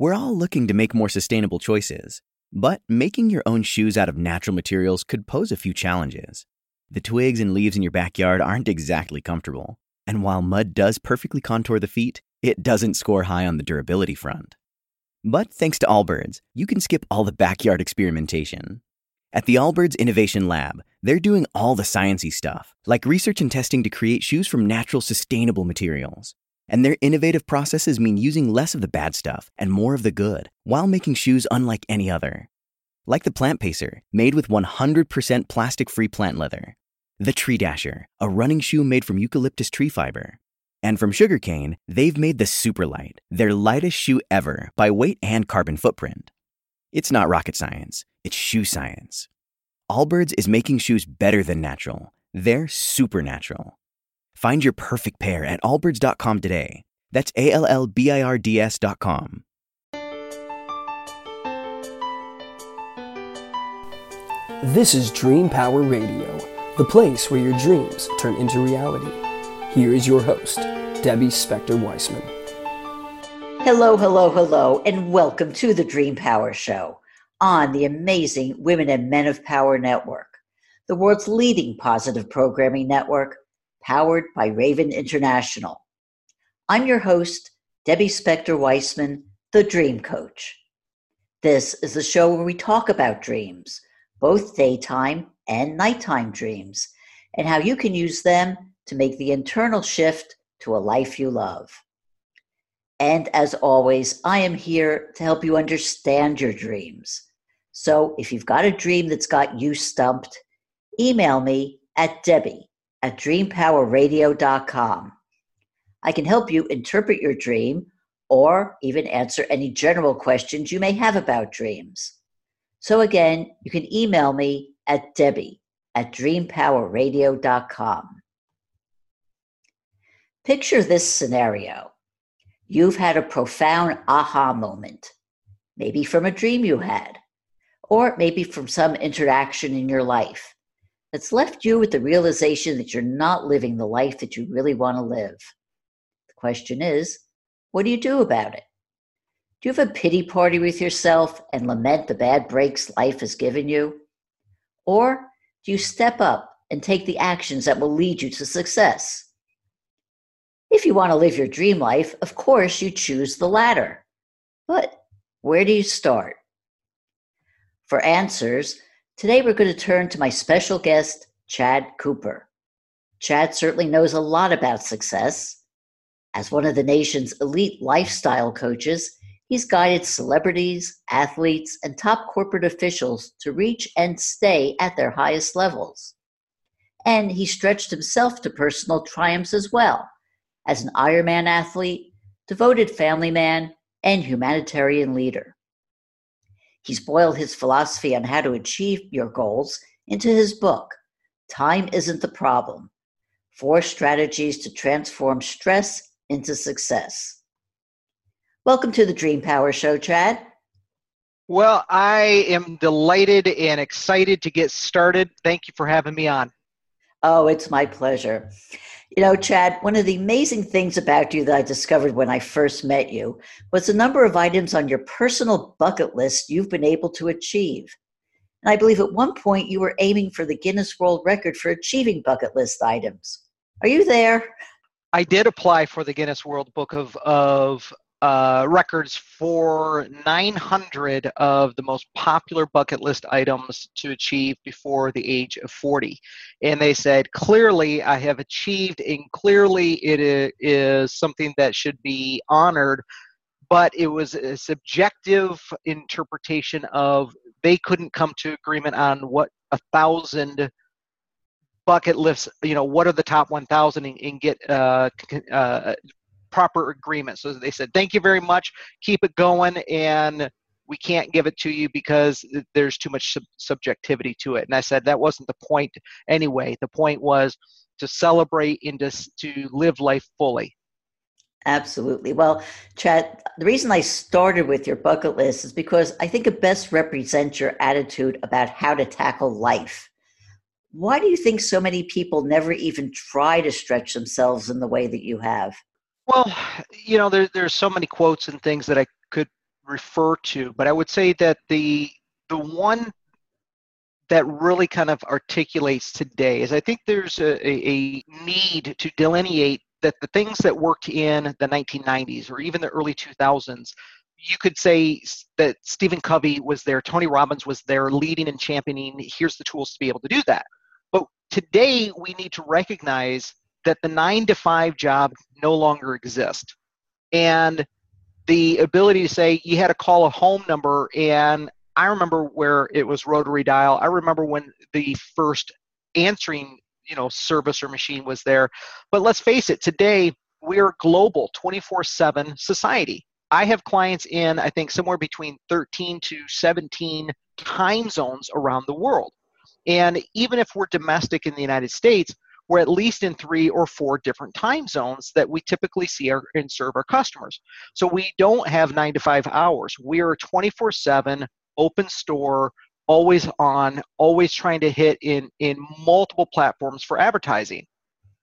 We're all looking to make more sustainable choices, but making your own shoes out of natural materials could pose a few challenges. The twigs and leaves in your backyard aren't exactly comfortable, and while mud does perfectly contour the feet, it doesn't score high on the durability front. But thanks to Allbirds, you can skip all the backyard experimentation. At the Allbirds Innovation Lab, they're doing all the sciencey stuff, like research and testing to create shoes from natural, sustainable materials. And their innovative processes mean using less of the bad stuff and more of the good, while making shoes unlike any other. Like the Plant Pacer, made with 100% plastic-free plant leather. The Tree Dasher, a running shoe made from eucalyptus tree fiber. And from sugarcane, they've made the Superlight, their lightest shoe ever by weight and carbon footprint. It's not rocket science, it's shoe science. Allbirds is making shoes better than natural. They're supernatural. Find your perfect pair at allbirds.com today. That's A L L B I R D S.com. This is Dream Power Radio, the place where your dreams turn into reality. Here is your host, Debbie Spector Weisman. Hello, hello, hello, and welcome to the Dream Power Show on the amazing Women and Men of Power Network, the world's leading positive programming network, powered by Raven International. I'm your host, Debbie Spector Weisman, the Dream Coach. This is the show where we talk about dreams both daytime and nighttime dreams, and how you can use them to make the internal shift to a life you love. And as always, I am here to help you understand your dreams. So if you've got a dream that's got you stumped, email me at Debbie at dreampowerradio.com. I can help you interpret your dream or even answer any general questions you may have about dreams. So again, you can email me at Debbie at dreampowerradio.com. Picture this scenario. You've had a profound aha moment, maybe from a dream you had, or maybe from some interaction in your life that's left you with the realization that you're not living the life that you really want to live. The question is, what do you do about it? Do you have a pity party with yourself and lament the bad breaks life has given you? Or do you step up and take the actions that will lead you to success? If you want to live your dream life, of course you choose the latter. But where do you start? For answers, today we're going to turn to my special guest, Chad Cooper. Chad certainly knows a lot about success. As one of the nation's elite lifestyle coaches, He's guided celebrities, athletes, and top corporate officials to reach and stay at their highest levels. And he stretched himself to personal triumphs as well, as an Ironman athlete, devoted family man, and humanitarian leader. He's boiled his philosophy on how to achieve your goals into his book, Time Isn't the Problem Four Strategies to Transform Stress into Success. Welcome to the Dream Power Show, Chad. Well, I am delighted and excited to get started. Thank you for having me on. Oh, it's my pleasure. You know, Chad, one of the amazing things about you that I discovered when I first met you was the number of items on your personal bucket list you've been able to achieve. And I believe at one point you were aiming for the Guinness World Record for achieving bucket list items. Are you there? I did apply for the Guinness World Book of, of uh, records for 900 of the most popular bucket list items to achieve before the age of 40. And they said, clearly I have achieved, and clearly it is something that should be honored. But it was a subjective interpretation of they couldn't come to agreement on what a thousand bucket lists you know what are the top 1000 and, and get uh, uh, proper agreement. So they said, thank you very much, keep it going, and we can't give it to you because there's too much sub- subjectivity to it. And I said, that wasn't the point anyway. The point was to celebrate and to, to live life fully. Absolutely. Well, Chad, the reason I started with your bucket list is because I think it best represents your attitude about how to tackle life. Why do you think so many people never even try to stretch themselves in the way that you have? Well, you know, there, there's so many quotes and things that I could refer to, but I would say that the the one that really kind of articulates today is I think there's a, a, need to delineate that the things that worked in the 1990s or even the early 2000s, you could say that Stephen Covey was there, Tony Robbins was there leading and championing, here's the tools to be able to do that. But today we need to recognize that the nine to five job no longer exists. And the ability to say you had to call a home number and I remember where it was rotary dial. I remember when the first answering, you know, service or machine was there. But let's face it, today we're global 24/7 society. I have clients in I think somewhere between 13 to 17 time zones around the world. And even if we're domestic in the United States, we're at least in three or four different time zones that we typically see our, and serve our customers. So we don't have nine to five hours. We are 24 7 open store, always on, always trying to hit in, in multiple platforms for advertising.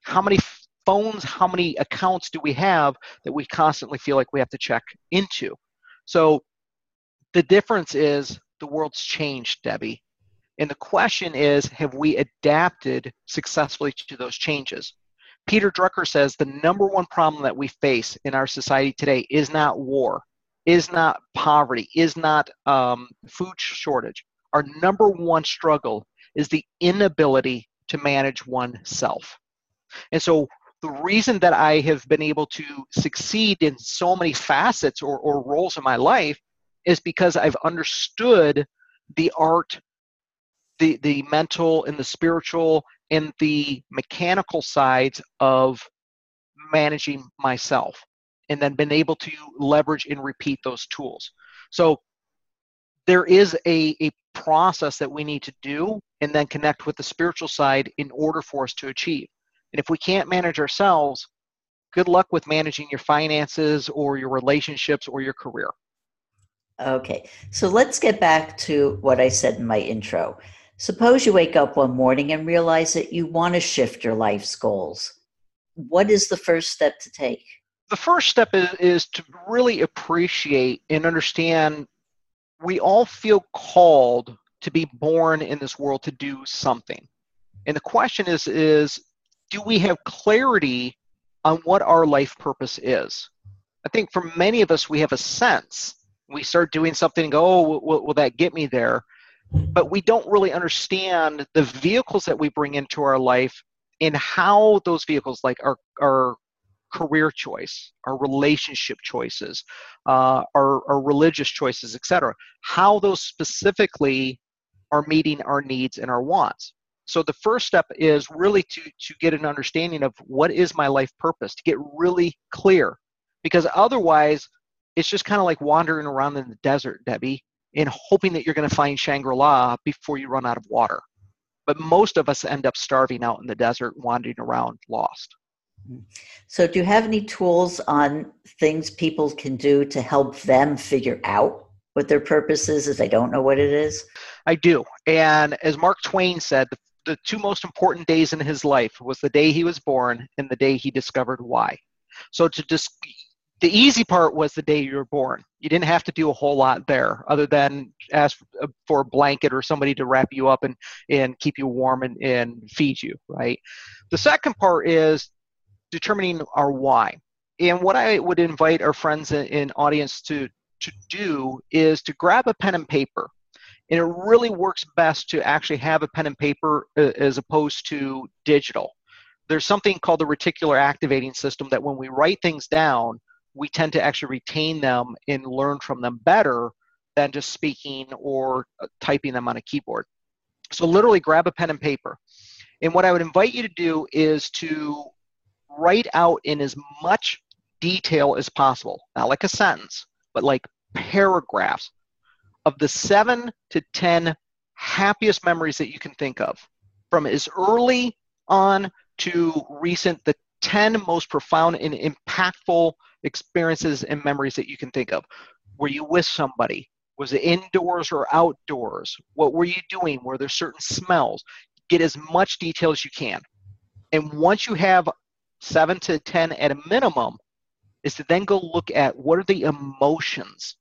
How many phones, how many accounts do we have that we constantly feel like we have to check into? So the difference is the world's changed, Debbie. And the question is have we adapted successfully to those changes? Peter Drucker says the number one problem that we face in our society today is not war, is not poverty, is not um, food shortage. Our number one struggle is the inability to manage oneself. And so the reason that I have been able to succeed in so many facets or, or roles in my life is because I've understood the art, the, the mental and the spiritual and the mechanical sides of managing myself and then been able to leverage and repeat those tools. So there is a, a process that we need to do and then connect with the spiritual side in order for us to achieve. And if we can't manage ourselves, good luck with managing your finances or your relationships or your career. Okay, so let's get back to what I said in my intro. Suppose you wake up one morning and realize that you want to shift your life's goals. What is the first step to take? the first step is, is to really appreciate and understand we all feel called to be born in this world to do something. And the question is is do we have clarity on what our life purpose is? I think for many of us we have a sense. We start doing something and go, "Oh, will, will that get me there?" But we don't really understand the vehicles that we bring into our life and how those vehicles like our our career choice, our relationship choices, uh, our, our religious choices, etc. How those specifically are meeting our needs and our wants. So the first step is really to to get an understanding of what is my life purpose, to get really clear, because otherwise it's just kind of like wandering around in the desert, Debbie, and hoping that you're going to find Shangri-La before you run out of water. But most of us end up starving out in the desert, wandering around lost. Mm-hmm. So, do you have any tools on things people can do to help them figure out what their purpose is if they don't know what it is? I do. And as Mark Twain said, the, the two most important days in his life was the day he was born and the day he discovered why. So, to just the easy part was the day you were born. You didn't have to do a whole lot there other than ask for a blanket or somebody to wrap you up and, and keep you warm and, and feed you, right? The second part is determining our why. And what I would invite our friends in audience to, to do is to grab a pen and paper. And it really works best to actually have a pen and paper uh, as opposed to digital. There's something called the reticular activating system that when we write things down, we tend to actually retain them and learn from them better than just speaking or uh, typing them on a keyboard. So literally grab a pen and paper. And what I would invite you to do is to write out in as much detail as possible, not like a sentence, but like paragraphs of the seven to 10 happiest memories that you can think of from as early on to recent, the 10 most profound and impactful experiences and memories that you can think of. Were you with somebody? Was it indoors or outdoors? What were you doing? Were there certain smells? Get as much detail as you can. And once you have seven to 10 at a minimum, is to then go look at what are the emotions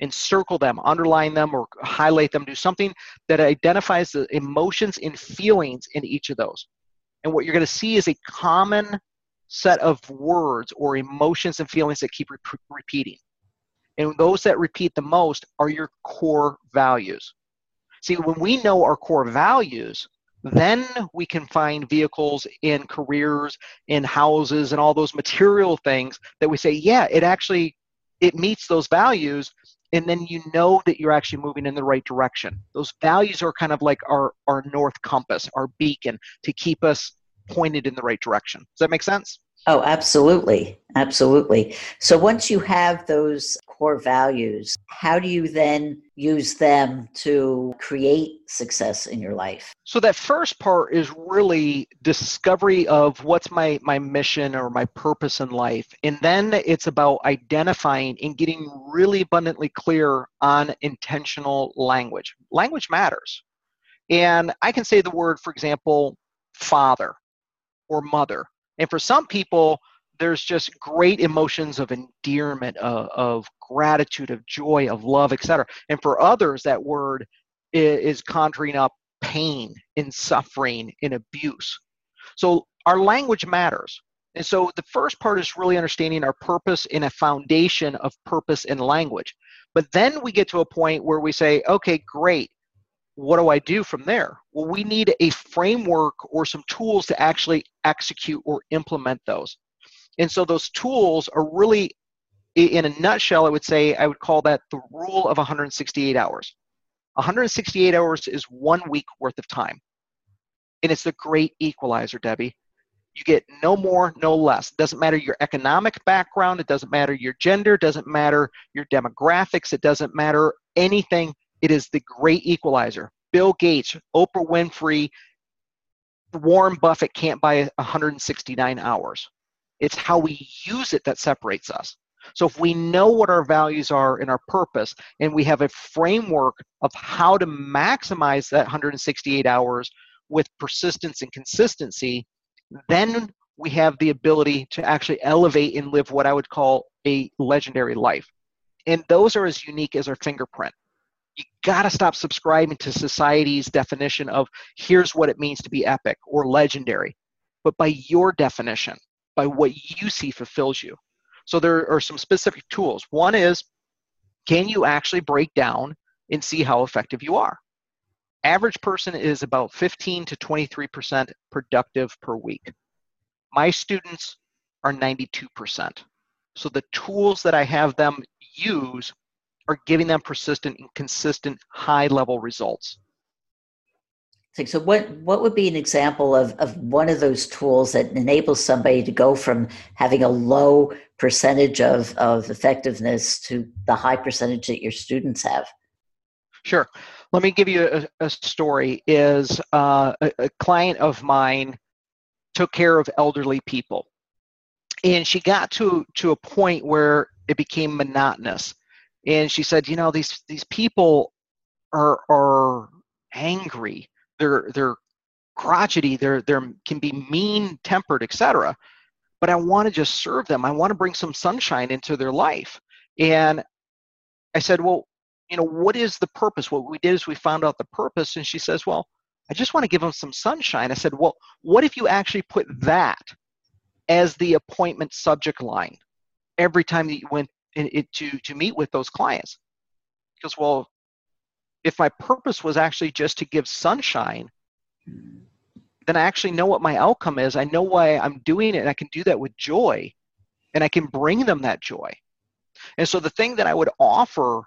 and circle them, underline them, or highlight them. Do something that identifies the emotions and feelings in each of those. And what you're going to see is a common set of words or emotions and feelings that keep re- repeating. And those that repeat the most are your core values. See, when we know our core values, then we can find vehicles in careers, in houses, and all those material things that we say, yeah, it actually it meets those values and then you know that you're actually moving in the right direction. Those values are kind of like our, our north compass, our beacon to keep us pointed in the right direction. Does that make sense? Oh, absolutely. Absolutely. So once you have those core values, how do you then use them to create success in your life? So that first part is really discovery of what's my my mission or my purpose in life. And then it's about identifying and getting really abundantly clear on intentional language. Language matters. And I can say the word for example father or mother and for some people, there's just great emotions of endearment, of, of gratitude, of joy, of love, etc. And for others, that word is, is conjuring up pain and suffering and abuse. So our language matters. And so the first part is really understanding our purpose in a foundation of purpose in language. But then we get to a point where we say, okay, great what do I do from there? Well, we need a framework or some tools to actually execute or implement those. And so those tools are really, in a nutshell, I would say I would call that the rule of 168 hours. 168 hours is one week worth of time. And it's the great equalizer, Debbie. You get no more, no less. It doesn't matter your economic background, it doesn't matter your gender, it doesn't matter your demographics, it doesn't matter anything it is the great equalizer. Bill Gates, Oprah Winfrey, Warren Buffett can't buy 169 hours. It's how we use it that separates us. So if we know what our values are and our purpose, and we have a framework of how to maximize that 168 hours with persistence and consistency, then we have the ability to actually elevate and live what I would call a legendary life. And those are as unique as our fingerprint you got to stop subscribing to society's definition of here's what it means to be epic or legendary, but by your definition, by what you see fulfills you. So there are some specific tools. One is can you actually break down and see how effective you are? Average person is about 15 to 23% productive per week. My students are 92%. So the tools that I have them use are giving them persistent and consistent high level results. So what what would be an example of, of one of those tools that enables somebody to go from having a low percentage of, of effectiveness to the high percentage that your students have? Sure. Let me give you a, a story. Is uh, a, a client of mine took care of elderly people, and she got to to a point where it became monotonous and she said, you know, these these people are are angry. They're they're crotchety. They're they're can be mean tempered, etc. But I want to just serve them. I want to bring some sunshine into their life. And I said, well, you know, what is the purpose? What we did is we found out the purpose, and she says, well, I just want to give them some sunshine. I said, well, what if you actually put that as the appointment subject line every time that you went it, to to meet with those clients. Because well if my purpose was actually just to give sunshine then i actually know what my outcome is. I know why i'm doing it and i can do that with joy and i can bring them that joy. And so the thing that i would offer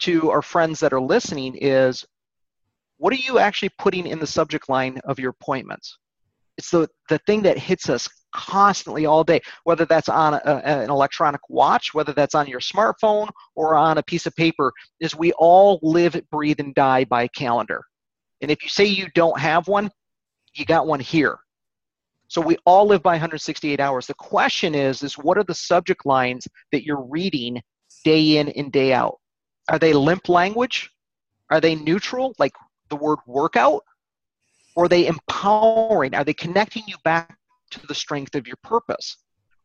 to our friends that are listening is what are you actually putting in the subject line of your appointments? It's the, the thing that hits us constantly all day, whether that's on a, an electronic watch, whether that's on your smartphone or on a piece of paper, is we all live, breathe, and die by a calendar. And if you say you don't have one, you got one here. So we all live by 168 hours. The question is, is what are the subject lines that you're reading day in and day out? Are they limp language? Are they neutral, like the word workout? Or are they empowering? Are they connecting you back to the strength of your purpose?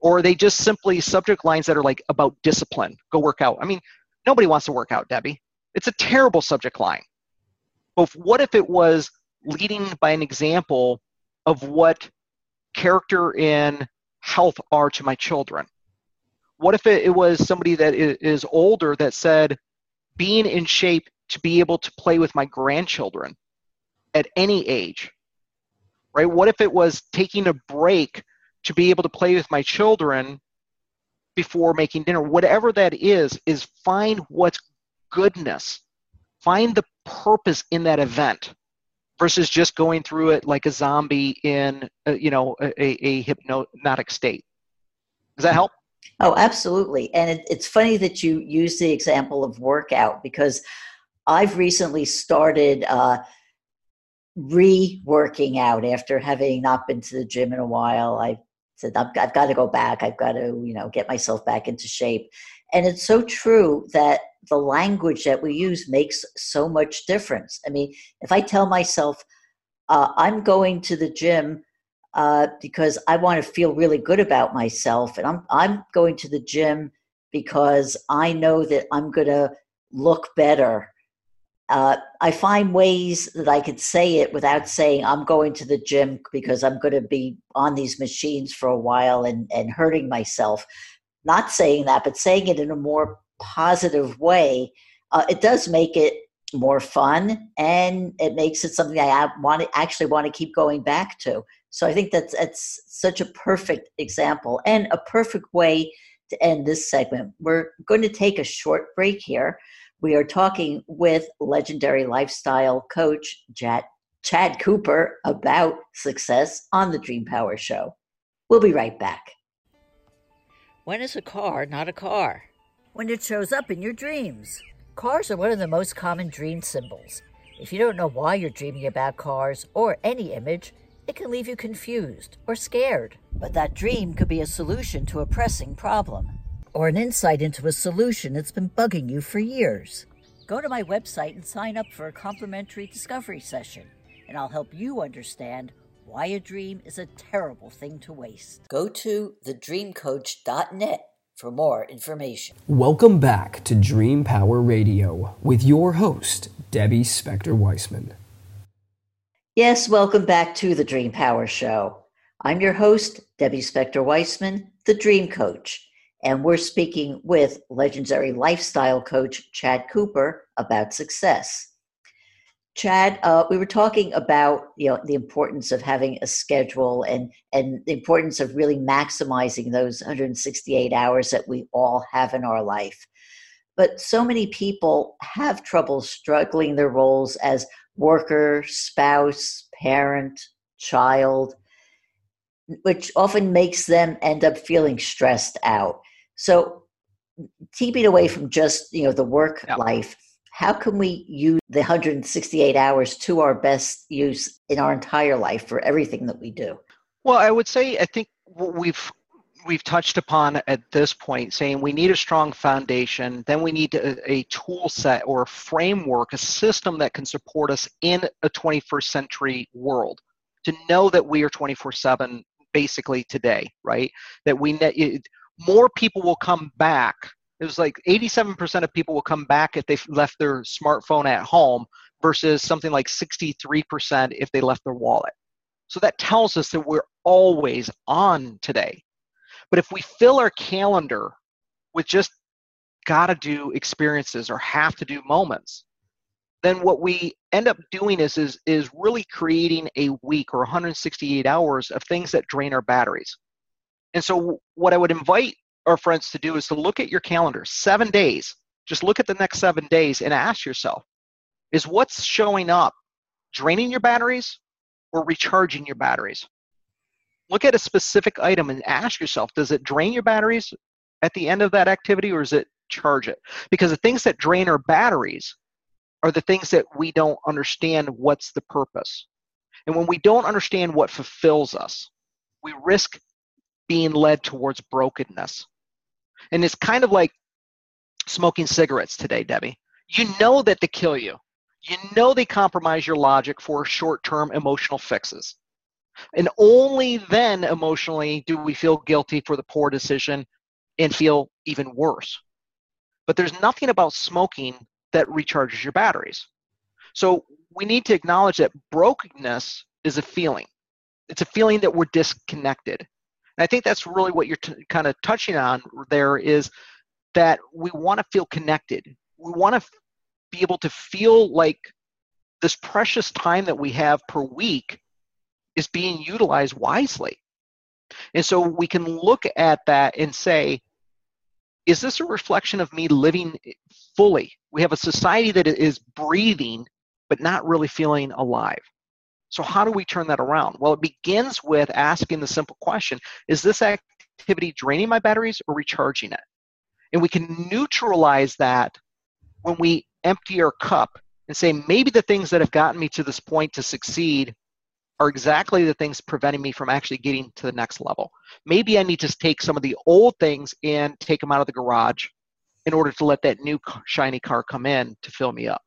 Or are they just simply subject lines that are like about discipline, go work out? I mean, Nobody wants to work out, Debbie. It's a terrible subject line. But what if it was leading by an example of what character and health are to my children? What if it, it was somebody that is older that said, being in shape to be able to play with my grandchildren at any age? Right? What if it was taking a break to be able to play with my children before making dinner? Whatever that is, is find what's goodness. Find the purpose in that event versus just going through it like a zombie in a, you know a, a hypnotic state does that help oh absolutely and it, it's funny that you use the example of workout because i've recently started uh, re-working out after having not been to the gym in a while i said I've, I've got to go back i've got to you know get myself back into shape and it's so true that the language that we use makes so much difference. I mean, if I tell myself, uh, I'm going to the gym uh, because I want to feel really good about myself, and I'm, I'm going to the gym because I know that I'm going to look better. Uh, I find ways that I could say it without saying I'm going to the gym because I'm going to be on these machines for a while and, and hurting myself not saying that, but saying it in a more positive way, uh, it does make it more fun and it makes it something I want to actually want to keep going back to. So I think that's that's such a perfect example and a perfect way to end this segment. We're going to take a short break here. We are talking with legendary lifestyle coach Chad, Chad Cooper about success on the Dream Power Show. We'll be right back. When is a car not a car? When it shows up in your dreams. Cars are one of the most common dream symbols. If you don't know why you're dreaming about cars or any image, it can leave you confused or scared. But that dream could be a solution to a pressing problem. Or an insight into a solution that's been bugging you for years. Go to my website and sign up for a complimentary discovery session, and I'll help you understand why a Dream is a Terrible Thing to Waste. Go to thedreamcoach.net for more information. Welcome back to Dream Power Radio with your host, Debbie Spector Weisman. Yes, welcome back to the Dream Power Show. I'm your host, Debbie Spector Weisman, the Dream Coach, and we're speaking with legendary lifestyle coach Chad Cooper about success. Chad, uh, we were talking about you know the importance of having a schedule and and the importance of really maximizing those 168 hours that we all have in our life. But so many people have trouble struggling their roles as worker, spouse, parent, child, which often makes them end up feeling stressed out. So keeping away from just you know the work life. How can we use the 168 hours to our best use in our entire life for everything that we do? Well, I would say I think we've we've touched upon at this point saying we need a strong foundation. Then we need a, a, tool set or a framework a system that can support us in a 21st century world. To know that we are 24 7 basically today right? That we ne- more people will come back it was like 87% of people will come back if they left their smartphone at home versus something like 63% if they left their wallet. So that tells us that we're always on today. But if we fill our calendar with just gotta do experiences or have to do moments, then what we end up doing is, is, is really creating a week or 168 hours of things that drain our batteries. And so, what I would invite our friends to do is to look at your calendar, seven days. Just look at the next seven days and ask yourself is what's showing up draining your batteries or recharging your batteries? Look at a specific item and ask yourself does it drain your batteries at the end of that activity or does it charge it? Because the things that drain our batteries are the things that we don't understand what's the purpose. And when we don't understand what fulfills us, we risk being led towards brokenness. And it's kind of like smoking cigarettes today, Debbie. You know that they kill you. You know they compromise your logic for short term emotional fixes. And only then emotionally do we feel guilty for the poor decision and feel even worse. but there's nothing about smoking that recharges your batteries. So we need to acknowledge that brokenness is a feeling. It's a feeling that we're disconnected. And I think that's really what you're t- kind of touching on there is that we want to feel connected. We want to f- be able to feel like this precious time that we have per week is being utilized wisely. And so we can look at that and say, is this a reflection of me living fully? We have a society that is breathing, but not really feeling alive. So, how do we turn that around? Well, it begins with asking the simple question Is this activity draining my batteries or recharging it? And we can neutralize that when we empty our cup and say, maybe the things that have gotten me to this point to succeed are exactly the things preventing me from actually getting to the next level. Maybe I need to take some of the old things and take them out of the garage in order to let that new shiny car come in to fill me up.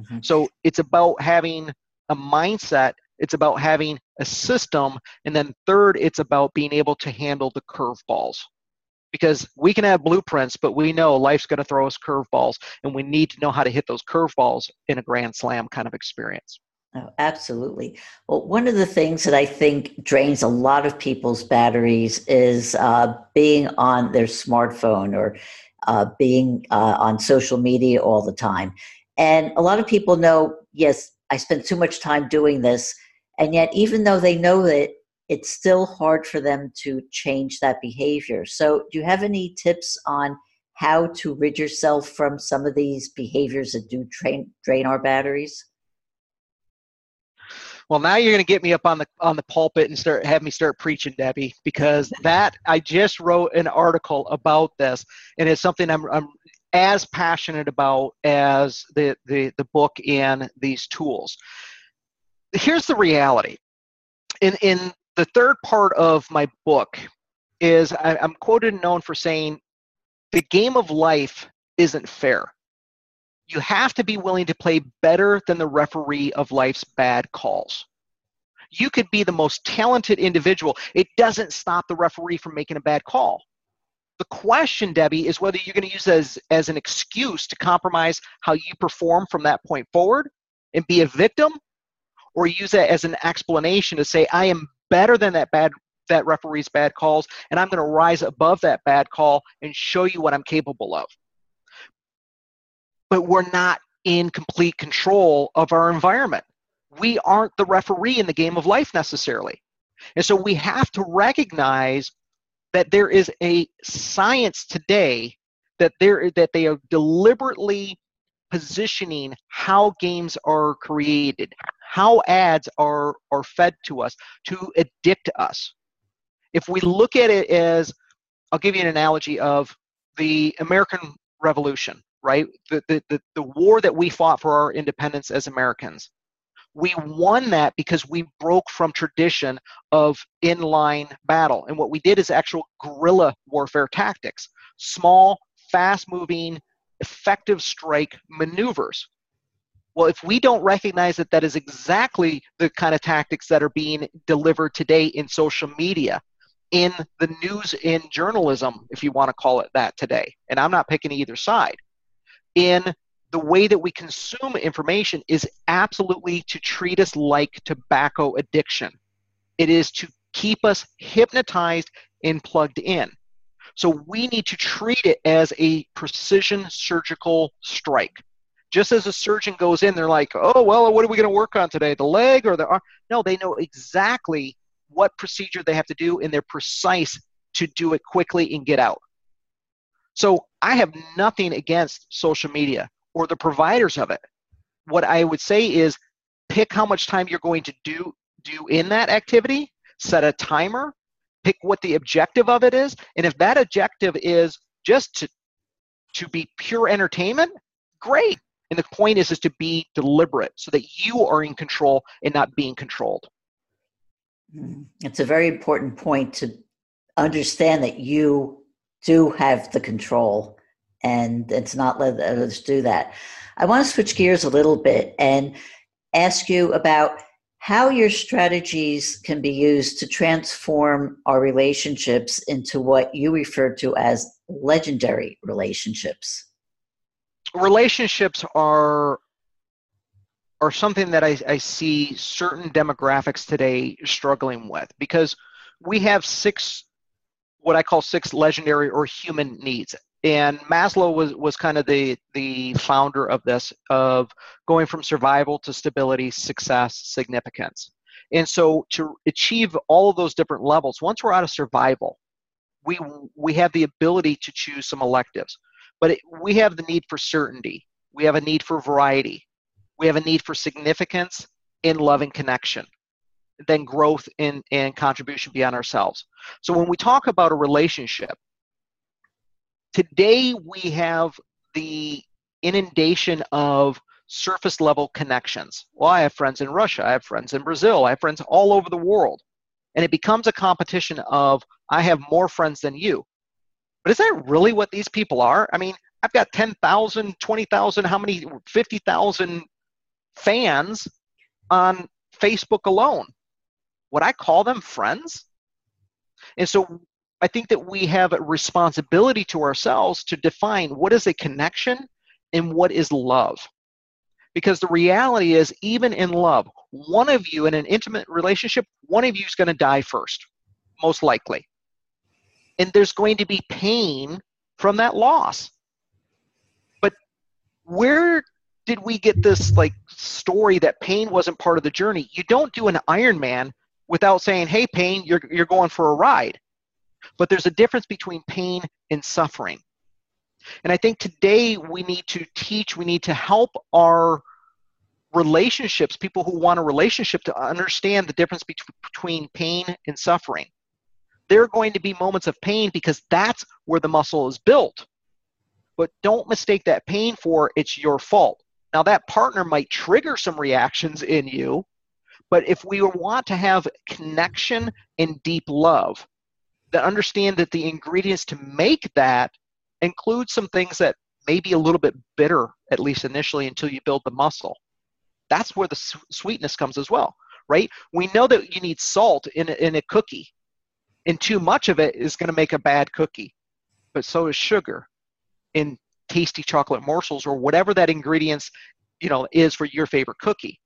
Mm-hmm. So it's about having a mindset, it's about having a system, and then third, it's about being able to handle the curveballs. Because we can have blueprints, but we know life's going to throw us curveballs, and we need to know how to hit those curveballs in a grand slam kind of experience. Oh, absolutely. Well, one of the things that I think drains a lot of people's batteries is uh, being on their smartphone or uh, being uh, on social media all the time. And a lot of people know, yes, I spend too much time doing this. And yet, even though they know it, it's still hard for them to change that behavior. So, do you have any tips on how to rid yourself from some of these behaviors that do drain, drain our batteries? Well, now you're going to get me up on the on the pulpit and start have me start preaching, Debbie, because that I just wrote an article about this, and it's something I'm I'm as passionate about as the the the book and these tools. Here's the reality. In in the third part of my book is I, I'm quoted and known for saying the game of life isn't fair you have to be willing to play better than the referee of life's bad calls. You could be the most talented individual. It doesn't stop the referee from making a bad call. The question, Debbie, is whether you're going to use as, as an excuse to compromise how you perform from that point forward and be a victim, or use it as an explanation to say, I am better than that bad that referee's bad calls, and I'm going to rise above that bad call and show you what I'm capable of but we're not in complete control of our environment. We aren't the referee in the game of life necessarily. And so we have to recognize that there is a science today that there that they are deliberately positioning how games are created, how ads are are fed to us to addict us. If we look at it as I'll give you an analogy of the American Revolution right? The, the, the, the war that we fought for our independence as Americans. We won that because we broke from tradition of inline battle. And what we did is actual guerrilla warfare tactics small, fast moving, effective strike maneuvers. Well, if we don't recognize that that is exactly the kind of tactics that are being delivered today in social media, in the news, in journalism, if you want to call it that today, and I'm not picking either side, in the way that we consume information is absolutely to treat us like tobacco addiction. It is to keep us hypnotized and plugged in. So we need to treat it as a precision surgical strike. Just as a surgeon goes in, they're like, oh, well, what are we going to work on today? The leg or the arm? No, they know exactly what procedure they have to do, and they're precise to do it quickly and get out. So I have nothing against social media or the providers of it. What I would say is pick how much time you're going to do do in that activity, set a timer, pick what the objective of it is, and if that objective is just to to be pure entertainment, great. And the point is is to be deliberate so that you are in control and not being controlled. Mm-hmm. It's a very important point to understand that you do have the control and it's not let others do that. I want to switch gears a little bit and ask you about how your strategies can be used to transform our relationships into what you refer to as legendary relationships. Relationships are are something that I, I see certain demographics today struggling with because we have six what I call six legendary or human needs and Maslow was was kind of the the founder of this of going from survival to stability, success, significance. And so to achieve all of those different levels, once we're out of survival, we we have the ability to choose some electives. But it, we have the need for certainty. We have a need for variety. We have a need for significance in love and connection then growth in and contribution beyond ourselves. So when we talk about a relationship, Today, we have the inundation of surface level connections. Well, I have friends in Russia, I have friends in Brazil, I have friends all over the world. And it becomes a competition of, I have more friends than you. But is that really what these people are? I mean, I've got 10,000, 20,000, how many, 50,000 fans on Facebook alone. Would I call them friends? And so I think that we have a responsibility to ourselves to define what is a connection and what is love. Because the reality is, even in love, one of you in an intimate relationship, one of you is going to die first, most likely. And there's going to be pain from that loss. But where did we get this like story that pain wasn't part of the journey? You don't do an Ironman without saying, "Hey, pain, you're you're going for a ride." But there's a difference between pain and suffering. And I think today we need to teach, we need to help our relationships, people who want a relationship, to understand the difference between pain and suffering. There are going to be moments of pain because that's where the muscle is built. But don't mistake that pain for it's your fault. Now, that partner might trigger some reactions in you, but if we want to have connection and deep love, that understand that the ingredients to make that include some things that may be a little bit bitter, at least initially, until you build the muscle. That's where the sweetness comes as well, right? We know that you need salt in a, in a cookie, and too much of it is going to make a bad cookie. But so is sugar in tasty chocolate morsels or whatever that ingredients you know is for your favorite cookie.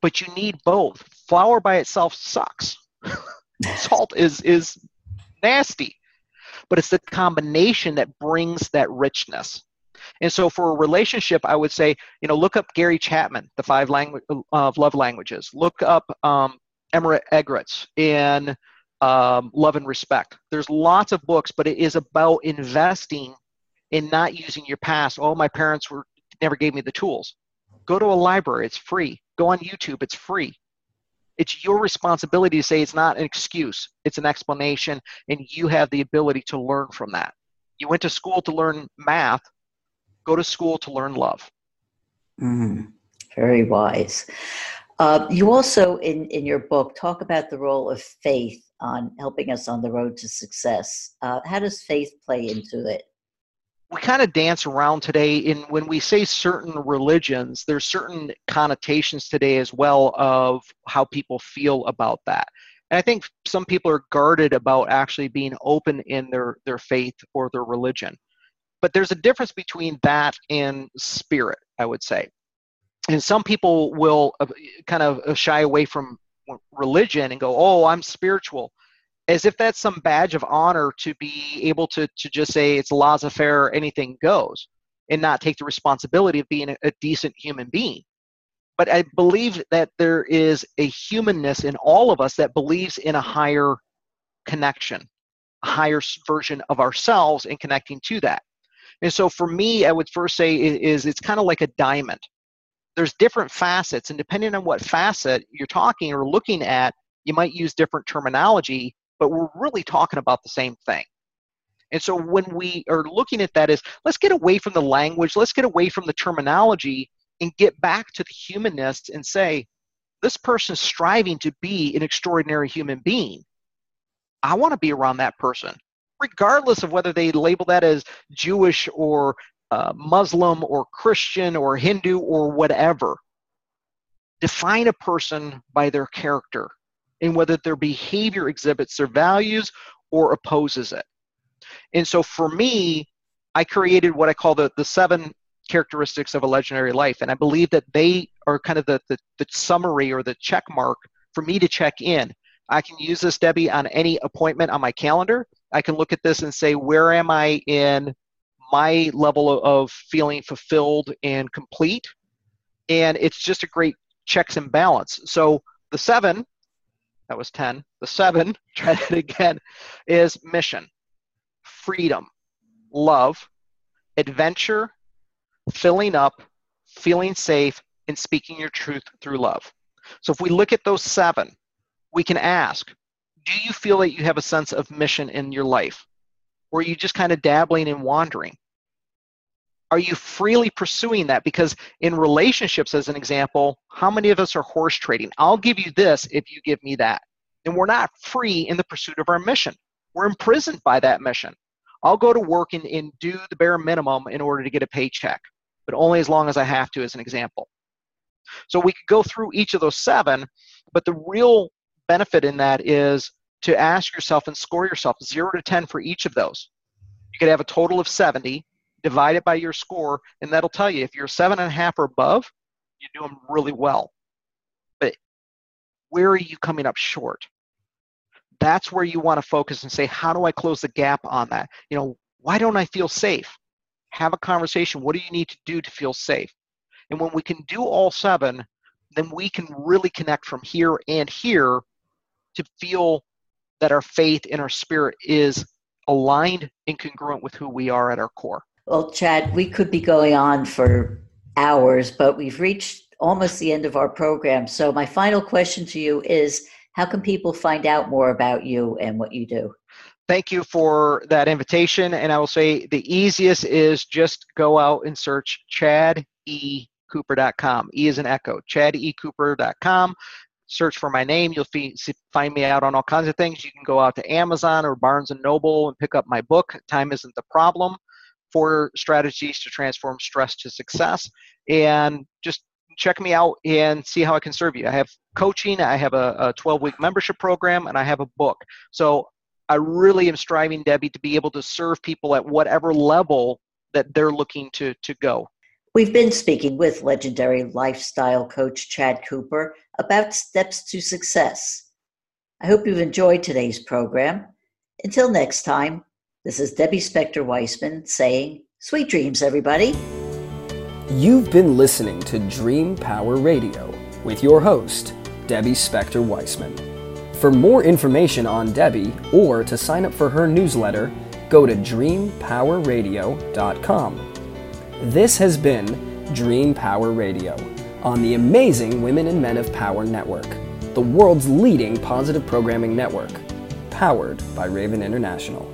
But you need both. Flour by itself sucks. salt is is nasty. But it's the combination that brings that richness. And so for a relationship, I would say, you know, look up Gary Chapman, the five language uh, love languages. Look up um, Emmet Eggerichs in um, Love and Respect. There's lots of books, but it is about investing in not using your past. Oh, my parents were never gave me the tools. Go to a library; it's free. Go on YouTube; it's free. It's your responsibility to say it's not an excuse, it's an explanation, and you have the ability to learn from that. You went to school to learn math, go to school to learn love. Mm, very wise. Uh, you also, in, in your book, talk about the role of faith on helping us on the road to success. Uh, how does faith play into it? We kind of dance around today in when we say certain religions there's certain connotations today as well of how people feel about that. And i think some people are guarded about actually being open in their their faith or their religion. But there's a difference between that and spirit i would say. And some people will uh, kind of shy away from religion and go oh i'm spiritual as if that's some badge of honor to be able to to just say it's laissez-faire, anything goes, and not take the responsibility of being a, a decent human being. But I believe that there is a humanness in all of us that believes in a higher connection, a higher version of ourselves, and connecting to that. And so, for me, I would first say is it's kind of like a diamond. There's different facets, and depending on what facet you're talking or looking at, you might use different terminology but we're really talking about the same thing. And so when we are looking at that is let's get away from the language, let's get away from the terminology and get back to the humanness and say, this person is striving to be an extraordinary human being. I want to be around that person, regardless of whether they label that as Jewish or uh, Muslim or Christian or Hindu or whatever. define a person by their character and whether their behavior exhibits their values or opposes it. And so for me, I created what I call the, the seven characteristics of a legendary life. And I believe that they are kind of the, the, the summary or the check mark for me to check in. I can use this, Debbie, on any appointment on my calendar. I can look at this and say, where am I in my level of feeling fulfilled and complete? And it's just a great checks and balance. So the seven, that was 10, the seven, try that again, is mission, freedom, love, adventure, filling up, feeling safe, and speaking your truth through love. So if we look at those seven, we can ask Do you feel that you have a sense of mission in your life? Or are you just kind of dabbling and wandering? Are you freely pursuing that? Because in relationships, as an example, how many of us are horse trading? I'll give you this if you give me that. And we're not free in the pursuit of our mission. We're imprisoned by that mission. I'll go to work and, and do the bare minimum in order to get a paycheck, but only as long as I have to, as an example. So we could go through each of those seven, but the real benefit in that is to ask yourself and score yourself 0 to 10 for each of those. You could have a total of 70, divide it by your score, and that'll tell you if you're seven and a half or above, you're doing really well. But where are you coming up short? That's where you want to focus and say, how do I close the gap on that? You know, why don't I feel safe? Have a conversation. What do you need to do to feel safe? And when we can do all seven, then we can really connect from here and here to feel that our faith and our spirit is aligned and congruent with who we are at our core. Well, Chad, we could be going on for hours, but we've reached almost the end of our program. So, my final question to you is how can people find out more about you and what you do? Thank you for that invitation. And I will say the easiest is just go out and search Chad E. E is an echo. ChadECooper.com search for my name. You'll find me out on all kinds of things. You can go out to Amazon or Barnes and Noble and pick up my book, Time Isn't the Problem Four Strategies to Transform Stress to Success. And just check me out and see how I can serve you. I have coaching, I have a 12 week membership program, and I have a book. So I really am striving, Debbie, to be able to serve people at whatever level that they're looking to, to go. We've been speaking with legendary lifestyle coach Chad Cooper about steps to success. I hope you've enjoyed today's program. Until next time, this is Debbie Spector Weisman saying, Sweet dreams, everybody. You've been listening to Dream Power Radio with your host, Debbie Spector Weisman. For more information on Debbie or to sign up for her newsletter, go to dreampowerradio.com. This has been Dream Power Radio on the amazing Women and Men of Power Network, the world's leading positive programming network, powered by Raven International.